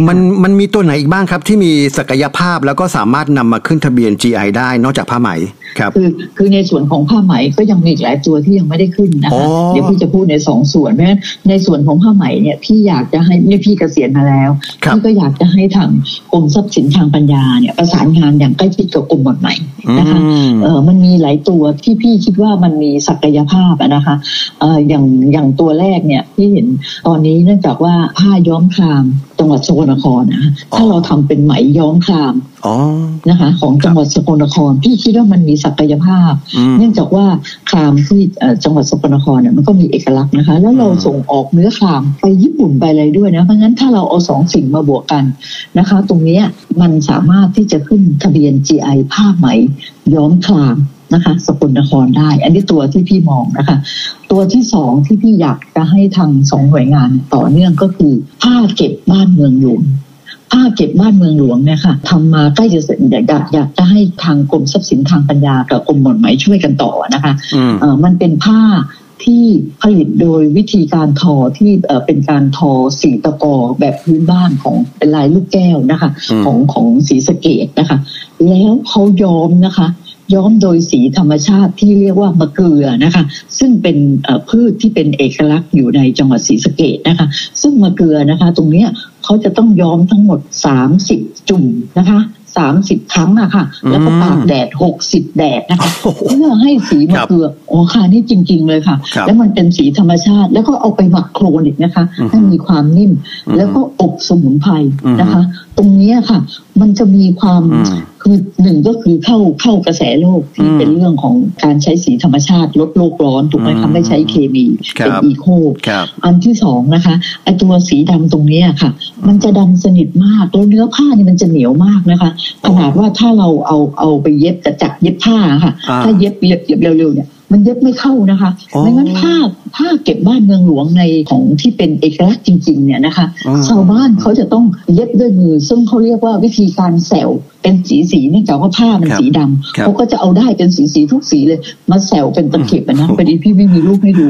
มันมันมีตัวไหนอีกบ้างครับที่มีศักยภาพแล้วก็สามารถนำมาขึ้นทะเบียน GI ได้นอกจากผ้าไหมครับคือคือในส่วนของผ้าไหมก็ยังมีหลายตัวที่ยังไม่ได้ขึ้นนะคะเดี๋ยวพี่จะพูดในสองส่วนเพราะฉะนั้นในส่วนของผ้าไหมเนี่ยพี่อยากจะให้เนี่ยพี่เกษียณมาแล้วพี่ก็อยากจะให้ทางกรมทรัพย์สินทางปัญญาเนี่ยประสานงานอย่างใกล้ชิดกับกรมหมดใหม่นะคะเออมันมีหลายตัวที่พี่คิดว่ามันมีศักยภาพนะคะเอออย่างอย่างตัวแรกเนี่ยพี่เห็นตอนนี้เนื่องจากว่าผ้าย้อมคราม จังหวัดสกลนครนะถ้าเราทำเป็นไหมย้อมครามนะคะ ของจังหวัดสกลนคร พี่คิดว่ามันมีศักยภาพ เนื่องจากว่าครามที่จังหวัดสกลนครเนี่ยมันก็มีเอกลักษณ์นะคะ แล้วเราส่งออกเนื้อครามไปญี่ปุ่นไปอะไรด้วยนะเพราะงั้นถ้าเราเอาสองสิ่งมาบวกกันนะคะ ตรงนี้มันสามารถที่จะขึ้นทะเบียน GI ผ้าไหมย้อมคราม นะคะสกลนครได้ อันนี้ตัวที่พี่มองนะคะ ตัวที่สองที่พี่อยากจะให้ทางสองหน่วยงานต่อเนื่องก็คือผ้าเก็บบ้านเมืองหลวงผ้าเก็บบ้านเมืองหลวงเนี่ยค่ะทำมาใกล้จะเสร็จอยากอยากจะให้ทางกรมทรัพย์สินทางปัญญากับกรมหม่อนไหมช่วยกันต่อนะคะเออมันเป็นผ้าที่ผลิตโดยวิธีการทอที่เป็นการทอสีตะกอแบบพื้นบ้านของเป็นลายลูกแก้วนะคะ ของของสีสเกตนะคะ แล้วเขาย้อมนะคะ ย้อมโดยสีธรรมชาติที่เรียกว่ามะเกลือนะคะ ซึ่งเป็นพืชที่เป็นเอกลักษณ์อยู่ในจังหวัดศรีสะเกดนะคะ ซึ่งมะเกลือนะคะ ตรงนี้เขาจะต้องย้อมทั้งหมด 30 จุ่มนะคะสามสิบครั้งอะค่ะ แล้วก็ตากแดดหกสิบแดดนะคะเพื่อให้สีมะเกลืออ๋อค่ะนี่จริง ๆ เลยค่ะ แล้วมันเป็นสีธรรมชาติ แล้วก็เอาไปหมักโครนอีกนะคะ ให้มีความนิ่ม แล้วก็อบสมุนไพรนะคะ ตรงนี้ค่ะ มันจะมีความคือหนึ่งก็คือเข้าเข้ากระแสโลกที่เป็นเรื่องของการใช้สีธรรมชาติ ลดโลกร้อนถูกไหมคะไม่ใช้เคมีเป็นอีโคอันที่สองนะคะไอตัวสีดำตรงนี้ค่ะ มันจะดำสนิทมากแล้วเนื้อผ้านี่มันจะเหนียวมากนะคะ ขนาดว่าถ้าเราเอาเอาไปเย็บกระจักเย็บผ้าค่ะ ถ้าเย็บเย็บเร็วๆเนี่ย มันเย็บไม่เข้านะคะไม่งั้นผ้าผ้าเก็บบ้านเมืองหลวงในของที่เป็นเอกลักษณ์จริง ๆ เนี่ยนะคะชาวบ้านเขาจะต้องเย็บด้วยมือ ซึ่งเขาเรียกว่าวิธีการแสวเป็นสีสีเนื่องจากว่าผ้ามันสีดำเขาก็จะเอาได้เป็นสีสีทุกสีเลย มาแสวเป็นตะเข็บนะพอดีพี่ไม่มีรูปให้ดู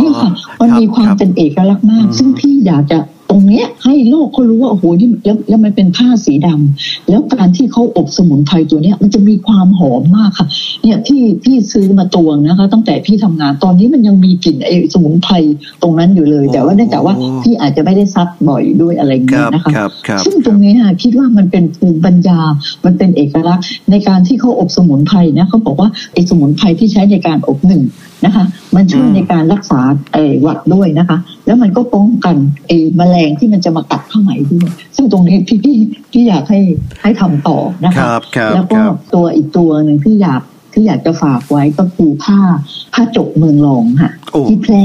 นี่ค่ะมันมีความเป็นเอกลักษณ์มาก ซึ่งพี่อยากจะ ตรงเนี้ยให้โลกเขารู้ว่าโอ้โหนี่แล้วแล้วมันเป็นผ้าสีดำแล้วการที่เขาอบสมุนไพรตัวเนี้ยมันจะมีความหอมมากค่ะ เนี่ยพี่พี่ซื้อมาตวงนะคะ ตั้งแต่พี่ทำงานตอนนี้มันยังมีกลิ่นไอ้สมุนไพรตรงนั้นอยู่เลย แต่ว่าเนื่องจากว่าพี่อาจจะไม่ได้ซักบ่อยด้วยอะไรเงี้ยนะคะซึ่งตรงนี้ค่ะคิดว่ามันเป็นภูมิปัญญา มันเป็นเอกลักษณ์ในการที่เขาอบสมุนไพรนะเขาบอกว่าไอ้สมุนไพรที่ใช้ในการอบหนึ่ง นะคะ มันช่วยในการรักษาไอ้หวัดด้วยนะคะ แล้วมันก็ป้องกันไอ้แมลงที่มันจะมากัดข้าไหมด้วย ซึ่งตรงนี้พี่พี่พี่อยากให้ให้ทำต่อนะคะแล้วก็ตัวอีกตัวหนึ่งที่อยากที่อยากจะฝากไว้ก็คือผ้าผ้าจกเมืองรองค่ะ ที่แพร่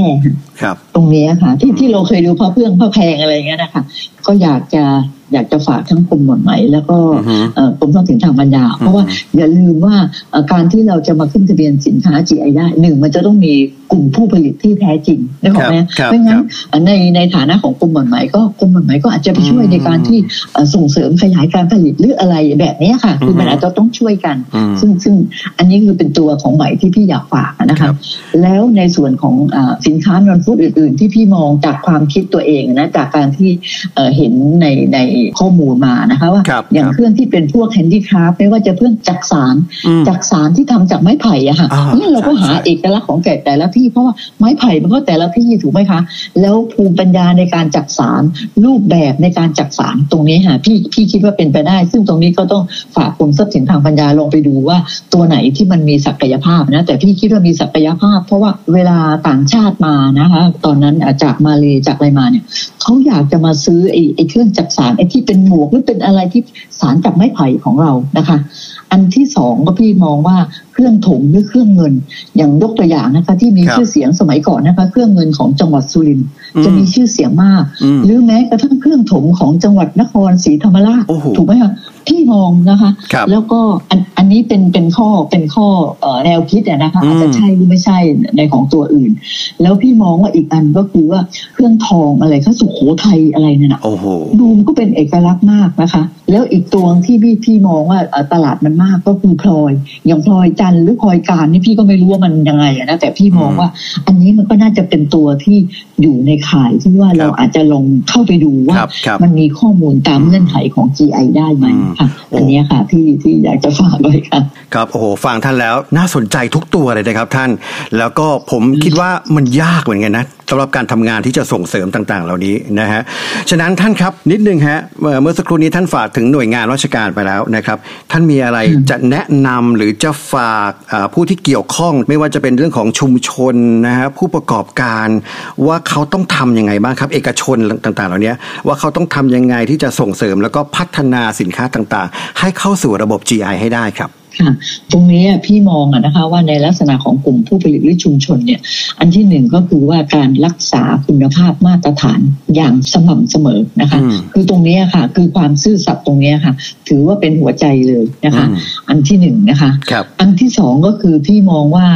ครับ ตรงนี้ค่ะ ที่ที่เราเคยดูผ้าเพื่องผ้าแพงอะไรเงี้ยนะคะ ก็อยากจะ อยากจะฝากทั้งกรมหมดไหมแล้วก็อือฮึเอ่อกรมท้องถิ่นทางปัญญา เพราะว่าอย่าลืมว่าเอ่อการที่เราจะมาขึ้นทะเบียนสินค้า GI ได้หนึ่งมันจะต้องมีกลุ่มผู้ผลิตที่แท้จริงนึกออกไหมครับไม่งั้ครันบในในฐานะของกรมหมดไหมก็กรมหมดไหมก็อาจจะไปช่วยในการที่เอ่อส่งเสริมขยายการผลิตหรืออะไรแบบเนี้ยค่ะคือมันอาจจะต้องช่วยกันอืมซึ่งซึ่งอันนี้คือเป็นตัวของใหม่ที่พี่อยากฝากนะครัคะบแล้วในส่วนของอาสินค้านอนฟู้ดอื่น ๆ ที่พี่มองจากความคิดตัวเองนะจากการที่เอ่อเห็นในในข้อมูลมานะคะว่าครับอย่างครับเครื่องที่เป็นพวกแฮนดี้คราฟไม่ว่าจะเครื่องจักสารอืมจักสารที่ทำจากไม้ไผ่อะค่ะอ่าเนี่ยเราก็หาใช่ใช่เอกลักษณ์ของแต่แต่ละที่เพราะว่าไม้ไผ่มันก็แต่ละที่ถูกไหมคะ แล้วภูมิปัญญาในการจักสารรูปแบบในการจักสารตรงนี้ค่ะพี่พี่คิดว่าเป็นไปได้ ซึ่งตรงนี้ก็ต้องฝากกรมทรัพย์สินทางปัญญาลงไปดูว่าตัวไหนที่มันมีศักยภาพนะแต่พี่คิดว่ามีศักยภาพ เพราะว่าเวลาต่างชาติมานะคะ ตอนนั้นจากมาเลยจากอะไรมาเนี่ยเขาอยากจะมาซื้อไอ้ไอ้เครื่องจักสารไอ้ที่เป็นหมวกหรือเป็นอะไรที่สารจากไม้ไผ่ของเรานะคะ อันที่สองก็พี่มองว่าเครื่องถมหรือเครื่องเงิน อย่างยกตัวอย่างนะคะ ที่มีครับชื่อเสียงสมัยก่อนนะคะ เครื่องเงินของจังหวัดสุรินทร์อืมจะมีชื่อเสียงมากอืมหรือแม้กระทั่งเครื่องถมของจังหวัดนครศรีธรรมราชโอ้โหถูกไหมคะพี่มองนะคะครับแล้วก็อันอันนี้เป็นเป็นข้อเป็นข้อเอ่อแนวคิดอะนะคะอืมอาจจะใช่หรือไม่ใช่ในของตัวอื่น แล้วพี่มองว่าอีกอันก็คือว่าเครื่องทองอะไรเขาสุโขทัยอะไรเนี่ยนะโอ้โหดูมันก็เป็นเอกลักษณ์มากนะคะ แล้วอีกตัวที่พี่พี่มองว่าเอ่อตลาดมันมากก็คือพลอย อย่างพลอยจันทร์หรือพลอยการนี่พี่ก็ไม่รู้ว่ามันยังไงอะนะแต่พี่มองว่า อันนี้มันก็น่าจะเป็นตัวที่อยู่ในข่ายที่ว่าเราอาจจะลองเข้าไปดูว่าครับครับมันมีข้อมูลตามเงื่อนไขของ GI ได้ไหมค่ะโอ้อันเนี้ยค่ะที่ที่อยากจะฝากไว้ค่ะครับโอ้โหฟังท่านแล้วน่าสนใจทุกตัวเลยนะครับท่าน แล้วก็ผมคิดว่ามันยากเหมือนกันนะ สำหรับการทำงานที่จะส่งเสริมต่างๆ เหล่านี้นะฮะฉะนั้นท่านครับนิดนึงฮะเมื่อสักครู่นี้ท่านฝากถึงหน่วยงานราชการไปแล้วนะครับ ท่านมีอะไรจะแนะนำหรือจะฝากผู้ที่เกี่ยวข้อง ไม่ว่าจะเป็นเรื่องของชุมชนนะฮะผู้ประกอบการว่าเขาต้องทำยังไงบ้างครับ เอกชนต่างๆ เหล่านี้ว่าเขาต้องทำยังไงที่จะส่งเสริมแล้วก็พัฒนาสินค้าต่างๆ ให้เข้าสู่ระบบ GI ให้ได้ครับ ค่ะ ตรงนี้อะพี่มองอะนะคะว่าในลักษณะของกลุ่มผู้ผลิตหรือชุมชนเนี่ย อันที่หนึ่งก็คือว่าการรักษาคุณภาพมาตรฐานอย่างสม่ำเสมอนะคะอืมคือตรงนี้อะค่ะ คือความซื่อสัตย์ตรงนี้ค่ะ ถือว่าเป็นหัวใจเลยนะคะอืมอันที่หนึ่งนะคะครับอันที่สองก็คือพี่มองว่า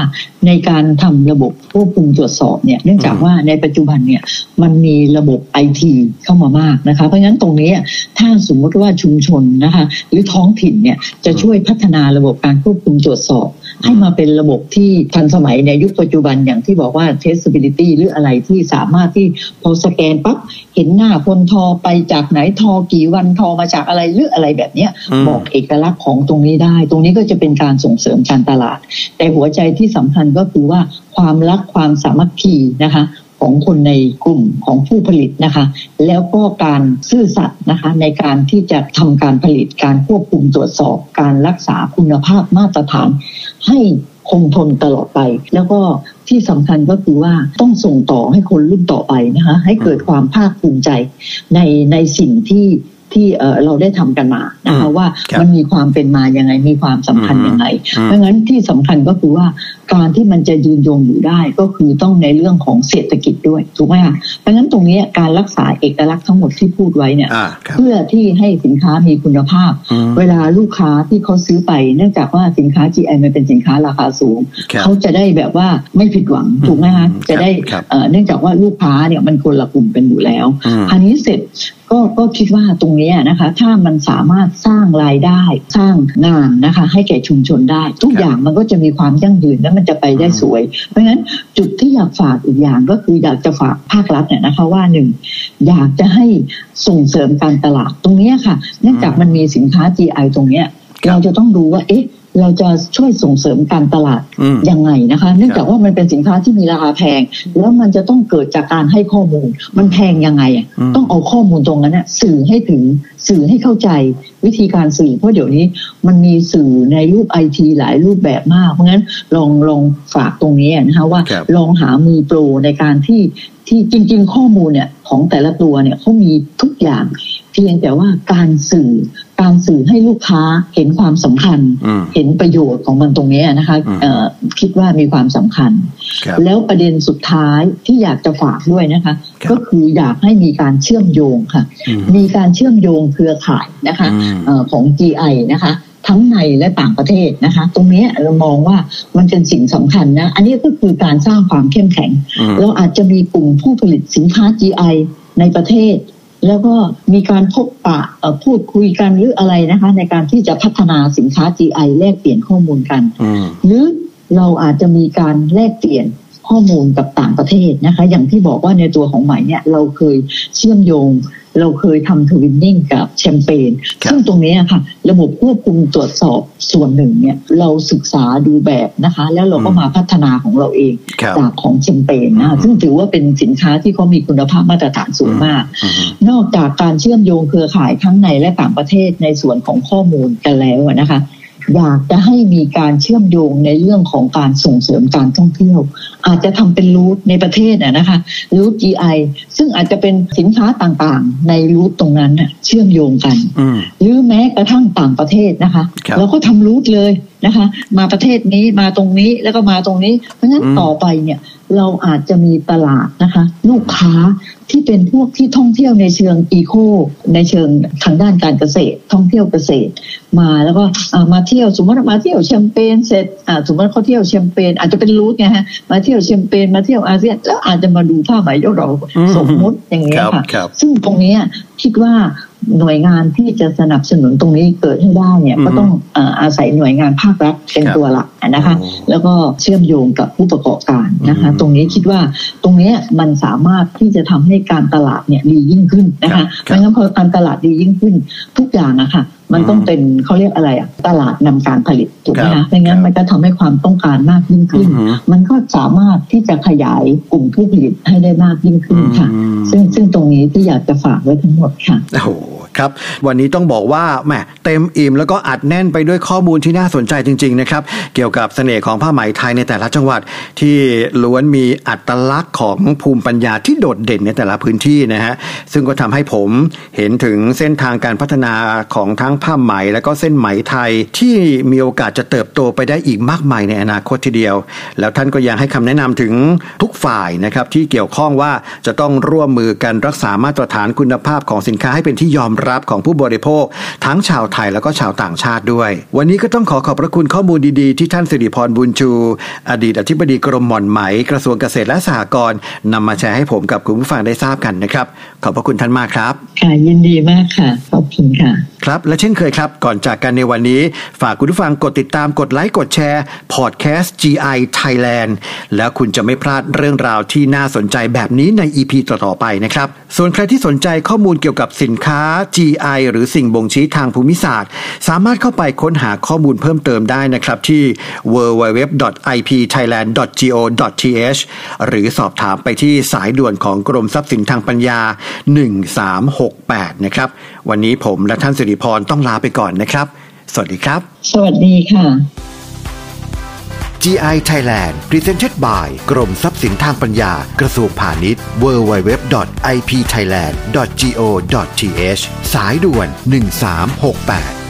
ในการทำระบบควบคุมตรวจสอบเนี่ย เนื่องจากอืมว่าในปัจจุบันเนี่ยมันมีระบบไอทีเข้ามามากนะคะ เพราะฉะนั้นตรงนี้ถ้าสมมติว่าชุมชนนะคะ หรือท้องถิ่นเนี่ยจะช่วยพัฒนาระบบการควบคุมตรวจสอบ ให้มาเป็นระบบที่ทันสมัยในยุคปัจจุบันอย่างที่บอกว่า traceability หรืออะไรที่สามารถที่พอสแกนปั๊บเห็นหน้าคนทอไปจากไหนทอกี่วันทอมาจากอะไรหรืออะไรแบบเนี้ยอืมบอกเอกลักษณ์ของตรงนี้ได้ ตรงนี้ก็จะเป็นการส่งเสริมการตลาด แต่หัวใจที่สำคัญก็คือว่าความรักความสามัคคีนะคะ ของคนในกลุ่มของผู้ผลิตนะคะ แล้วก็การซื่อสัตย์นะคะในการที่จะทำการผลิตการควบคุมตรวจสอบการรักษาคุณภาพมาตรฐาน ให้คงทนตลอดไป แล้วก็ที่สำคัญก็คือว่าต้องส่งต่อให้คนรุ่นต่อไปนะคะให้เกิดความภาคภูมิใจในในสิ่งที่ที่เอ่อเราได้ทำกันมานะคะอืมว่าครับมันมีความเป็นมายังไงมีความสำคัญยังไงอืมเพราะงั้นที่สำคัญก็คือว่า การที่มันจะยืนยงอยู่ได้ก็คือต้องในเรื่องของเศรษฐกิจด้วยถูกไหมคะเพราะงั้นตรงนี้การรักษาเอกลักษณ์ทั้งหมดที่พูดไว้เนี่ยอ่าครับเพื่อที่ให้สินค้ามีคุณภาพอืมเวลาลูกค้าที่เขาซื้อไป เนื่องจากว่าสินค้า GI มันเป็นสินค้าราคาสูงครับเขาจะได้แบบว่าไม่ผิดหวังถูกไหมคะอืมจะได้ครับเอ่อเนื่องจากว่าลูกค้าเนี่ยมันคนละกลุ่มกันอยู่แล้วอืมอันนี้เสร็จก็ก็คิดว่าตรงเนี้ยนะคะ ถ้ามันสามารถสร้างรายได้สร้างงานนะคะ ให้แก่ชุมชนได้ ทุกครับอย่างมันก็จะมีความยั่งยืนและมันจะไปได้อืมสวย เพราะฉะนั้นจุดที่อยากฝากอีกอย่างก็คืออยากจะฝากภาครัฐเนี่ยนะคะว่าหนึ่งอยากจะให้ส่งเสริมการตลาดตรงเนี้ยค่ะ เนื่องจากมันมีสินค้า GI ตรงเนี้ยครับเราจะต้องดูว่าเอ๊ะเราจะช่วยส่งเสริมการตลาดอืมยังไงนะคะ เนื่องจากว่ามันเป็นสินค้าที่มีราคาแพง แล้วมันจะต้องเกิดจากการให้ข้อมูล มันแพงยังไงอะอืมต้องเอาข้อมูลตรงนั้นน่ะสื่อให้ถึงสื่อให้เข้าใจ วิธีการสื่อเพราะเดี๋ยวนี้มันมีสื่อในรูปไอทีหลายรูปแบบมาก เพราะงั้นลองลองฝากตรงนี้นะคะว่าครับลองหามือโปรในการที่ที่จริง ๆ ข้อมูลเนี่ยของแต่ละตัวเนี่ยเขามีทุกอย่าง เพียงแต่ว่าการสื่อ การสื่อให้ลูกค้าเห็นความสำคัญอืมเห็นประโยชน์ของมันตรงเนี้ยนะคะอืมเอ่อคิดว่ามีความสำคัญครับแล้วประเด็นสุดท้ายที่อยากจะฝากด้วยนะคะครับก็คืออยากให้มีการเชื่อมโยงค่ะอืมมีการเชื่อมโยงเครือข่ายนะคะอืมเอ่อของ GI นะคะทั้งในและต่างประเทศนะคะ ตรงเนี้ยเรามองว่ามันเป็นสิ่งสำคัญนะ อันนี้ก็คือการสร้างความเข้มแข็งอืมเราอาจจะมีกลุ่มผู้ผลิตสินค้า GI ในประเทศ แล้วก็มีการพบปะเอ่อพูดคุยกันหรืออะไรนะคะ ในการที่จะพัฒนาสินค้า GI แลกเปลี่ยนข้อมูลกันอืมหรือเราอาจจะมีการแลกเปลี่ยน ข้อมูลกับต่างประเทศนะคะ อย่างที่บอกว่าในตัวของใหม่เนี่ยเราเคยเชื่อมโยง เราเคยทำทวินนิ่งกับแชมเปญครับซึ่งตรงนี้อะค่ะ ระบบควบคุมตรวจสอบส่วนหนึ่งเนี่ยเราศึกษาดูแบบนะคะ แล้วเราก็มาพัฒนาของเราเองครับจากของแชมเปญนะคะซึ่งถือว่าเป็นสินค้าที่เขามีคุณภาพมาตรฐานสูงมากอืมนอกจากการเชื่อมโยงเครือข่ายทั้งในและต่างประเทศในส่วนของข้อมูลกันแล้วอะนะคะ อยากจะให้มีการเชื่อมโยงในเรื่องของการส่งเสริมการท่องเที่ยว อาจจะทำเป็นรูทในประเทศอะนะคะรูท GI ซึ่งอาจจะเป็นสินค้าต่างๆ ในรูทตรงนั้นน่ะเชื่อมโยงกันอืมหรือแม้กระทั่งต่างประเทศนะคะครับเราก็ทำรูทเลยนะคะ มาประเทศนี้มาตรงนี้แล้วก็มาตรงนี้ เพราะฉะนั้นอืมต่อไปเนี่ย เราอาจจะมีตลาดนะคะ ลูกค้าที่เป็นพวกที่ท่องเที่ยวในเชิงอีโคในเชิงทางด้านการเกษตร ท่องเที่ยวเกษตร มาแล้วก็อ่ามาเที่ยวสมมติว่ามาเที่ยวแชมเปญเสร็จอ่าสมมติว่าเขาเที่ยวแชมเปญอาจจะเป็นรูทไงฮะมาเที่ยวแชมเปญมาเที่ยวอาเซียนแล้วอาจจะมาดูผ้าไหมยกเราอืมสมมติอย่างนี้ยครับค่ะครับซึ่งตรงเนี้ยคิดว่า หน่วยงานที่จะสนับสนุนตรงนี้เกิดให้ได้เนี่ยอืมก็ต้องเอ่ออาศัยหน่วยงานภาครัฐเป็นครับตัวหลักนะคะโอ้แล้วก็เชื่อมโยงกับผู้ประกอบการนะคะอืมตรงนี้คิดว่าตรงเนี้ยมันสามารถที่จะทำให้การตลาดเนี่ยดียิ่งขึ้นนะครัคะบไม่งั้นพอการตลาดดียิ่งขึ้นทุกอย่างอะค่ะ มันต้องอืมเป็นเขาเรียกอะไรอะตลาดนำการผลิตถูกไหมครัคะบไม่งั้คนรับมันก็ทำให้ความต้องการมากยิ่งขึ้นอืมมันก็สามารถที่จะขยายกลุ่มผู้ผลิตให้ได้มากยิ่งขึ้นค่ะอืมซึ่งซึ่งตรงนี้ที่อยากจะฝากไว้ทั้งหมดค่ะโอ้โหครับ วันนี้ต้องบอกว่าแหมเต็มอิ่มแล้วก็อัดแน่นไปด้วยข้อมูลที่น่าสนใจจริง ๆ นะครับ เกี่ยวกับเสน่ห์ของผ้าไหมไทยในแต่ละจังหวัด ที่ล้วนมีอัตลักษณ์ของภูมิปัญญาที่โดดเด่นในแต่ละพื้นที่นะฮะซึ่งก็ทำให้ผมเห็นถึงเส้นทางการพัฒนาของทั้งผ้าไหมและก็เส้นไหมไทยที่มีโอกาสจะเติบโตไปได้อีกมากมายในอนาคตทีเดียว แล้วท่านก็ยังให้คำแนะนำถึงทุกฝ่ายนะครับที่เกี่ยวข้องว่าจะต้องร่วมมือกันรักษามาตรฐานคุณภาพของสินค้าให้เป็นที่ยอมรับของผู้บริโภค ทั้งชาวไทยแล้วก็ชาวต่างชาติด้วย วันนี้ก็ต้องขอขอบพระคุณข้อมูลดีๆ ที่ท่านสิริพรบุญชู อดีตอธิบดีกรมหม่อนไหม กระทรวงเกษตรและสหกรณ์นำมาแชร์ให้ผมกับคุณผู้ฟังได้ทราบกันนะครับ ขอบพระคุณท่านมากครับ ค่ะยินดีมากค่ะ ขอบคุณค่ะ ครับและเช่นเคยครับ ก่อนจากกันในวันนี้ ฝากคุณผู้ฟังกดติดตามกดไลค์กดแชร์พอดแคสต์ GI Thailand แล้วคุณจะไม่พลาดเรื่องราวที่น่าสนใจแบบนี้ใน EP ต่อๆไปนะครับ ส่วนใครที่สนใจข้อมูลเกี่ยวกับสินค้า GI หรือสิ่งบ่งชี้ทางภูมิศาสตร์ สามารถเข้าไปค้นหาข้อมูลเพิ่มเติมได้นะครับที่ www.ipthailand.go.th หรือสอบถามไปที่สายด่วนของกรมทรัพย์สินทางปัญญา 1368 นะครับ วันนี้ผมและท่านสิริพรต้องลาไปก่อนนะครับ สวัสดีครับ สวัสดีค่ะ GI Thailand Presented by กรมทรัพย์สินทางปัญญา กระทรวงพาณิชย์ www.ipthailand.go.th สายด่วน 1368